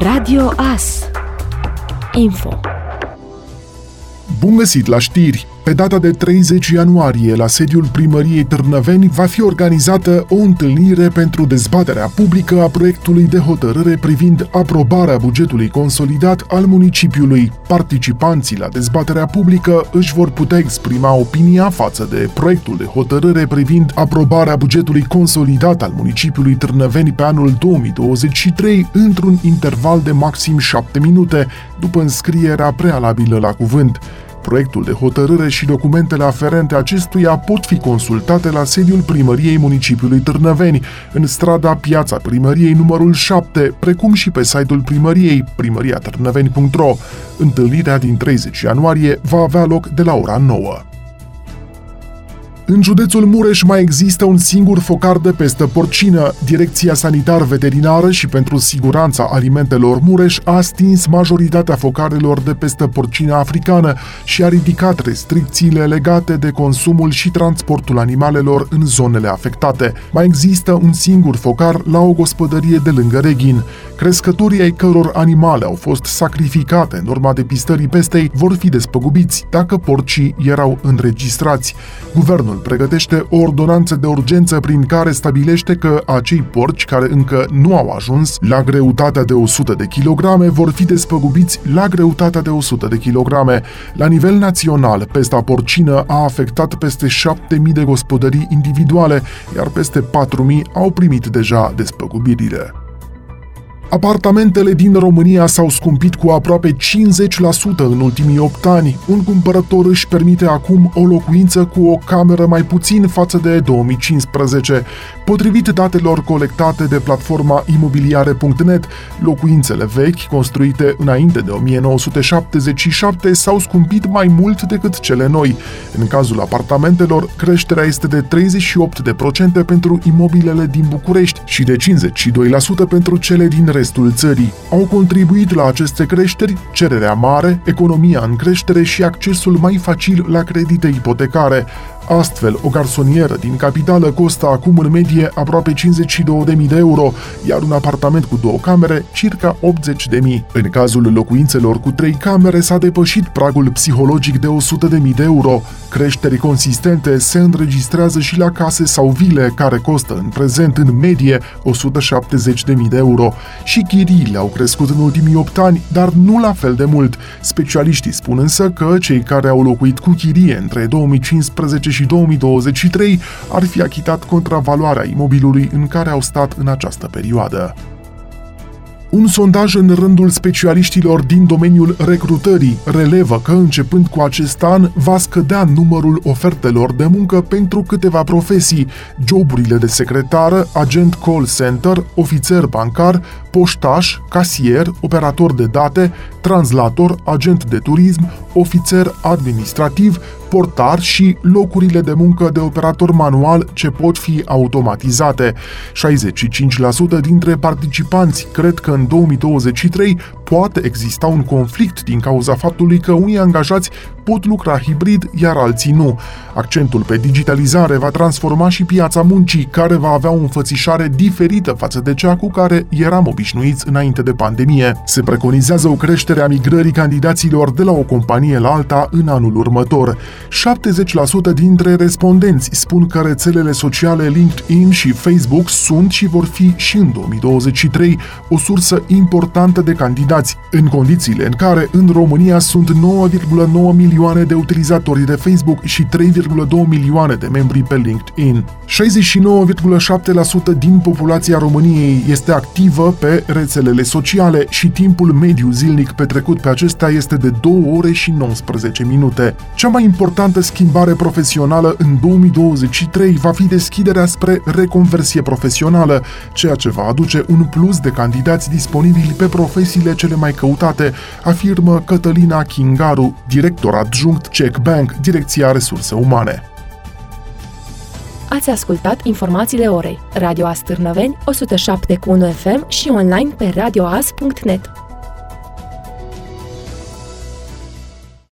Radio AS Info Bun găsit la știri! Pe data de 30 ianuarie, la sediul primăriei Târnăveni, va fi organizată o întâlnire pentru dezbaterea publică a proiectului de hotărâre privind aprobarea bugetului consolidat al municipiului. Participanții la dezbaterea publică își vor putea exprima opinia față de proiectul de hotărâre privind aprobarea bugetului consolidat al municipiului Târnăveni pe anul 2023 într-un interval de maxim 7 minute, după înscrierea prealabilă la cuvânt. Proiectul de hotărâre și documentele aferente acestuia pot fi consultate la sediul primăriei municipiului Târnăveni, în strada Piața Primăriei numărul 7, precum și pe site-ul primăriei primăriatârnăveni.ro. Întâlnirea din 30 ianuarie va avea loc de la ora 9. În județul Mureș mai există un singur focar de pestă porcină. Direcția Sanitar-Veterinară și pentru Siguranța Alimentelor Mureș a stins majoritatea focarelor de pestă porcină africană și a ridicat restricțiile legate de consumul și transportul animalelor în zonele afectate. Mai există un singur focar la o gospodărie de lângă Reghin. Crescătorii ai căror animale au fost sacrificate în urma depistării pestei vor fi despăgubiți dacă porcii erau înregistrați. Guvernul pregătește o ordonanță de urgență prin care stabilește că acei porci care încă nu au ajuns la greutatea de 100 de kilograme vor fi despăgubiți la greutatea de 100 de kilograme. La nivel național, pesta porcină a afectat peste 7000 de gospodării individuale, iar peste 4000 au primit deja despăgubirile. Apartamentele din România s-au scumpit cu aproape 50% în ultimii 8 ani. Un cumpărător își permite acum o locuință cu o cameră mai puțin față de 2015. Potrivit datelor colectate de platforma imobiliare.net, locuințele vechi, construite înainte de 1977, s-au scumpit mai mult decât cele noi. În cazul apartamentelor, creșterea este de 38% pentru imobilele din București și de 52% pentru cele din restul țării. Au contribuit la aceste creșteri cererea mare, economia în creștere și accesul mai facil la credite ipotecare. Astfel, o garsonieră din capitală costă acum în medie aproape 52.000 de euro, iar un apartament cu două camere circa 80.000. În cazul locuințelor cu trei camere s-a depășit pragul psihologic de 100.000 de euro. Creșteri consistente se înregistrează și la case sau vile care costă în prezent în medie 170.000 de euro. Și chiriile au crescut în ultimii 8 ani, dar nu la fel de mult. Specialiștii spun însă că cei care au locuit cu chirie între 2015 și 2023 ar fi achitat contravaloarea imobilului în care au stat în această perioadă. Un sondaj în rândul specialiștilor din domeniul recrutării relevă că începând cu acest an va scădea numărul ofertelor de muncă pentru câteva profesii, joburile de secretară, agent call center, ofițer bancar, poștaș, casier, operator de date, translator, agent de turism, ofițer administrativ, portar și locurile de muncă de operator manual ce pot fi automatizate. 65% dintre participanți cred că în 2023 poate exista un conflict din cauza faptului că unii angajați pot lucra hibrid, iar alții nu. Accentul pe digitalizare va transforma și piața muncii, care va avea o înfățișare diferită față de cea cu care eram obișnuiți înainte de pandemie. Se preconizează o creștere a migrării candidaților de la o companie la alta în anul următor. 70% dintre respondenți spun că rețelele sociale LinkedIn și Facebook sunt și vor fi și în 2023 o sursă importantă de candidați, în condițiile în care în România sunt 9,9 milioane de utilizatori de Facebook și 3,2 milioane de membri pe LinkedIn. 69,7% din populația României este activă pe rețelele sociale și timpul mediu zilnic petrecut pe acestea este de 2 ore și 19 minute. Cea mai importantă schimbare profesională în 2023 va fi deschiderea spre reconversie profesională, ceea ce va aduce un plus de candidați disponibili pe profesiile cele mai căutate, afirmă Cătălina Kingaru, director adjunct Check Bank, Direcția Resurse Umane. Ați ascultat informațiile orei. Radio Astârnăveni, 107.1 FM și online pe radioas.net.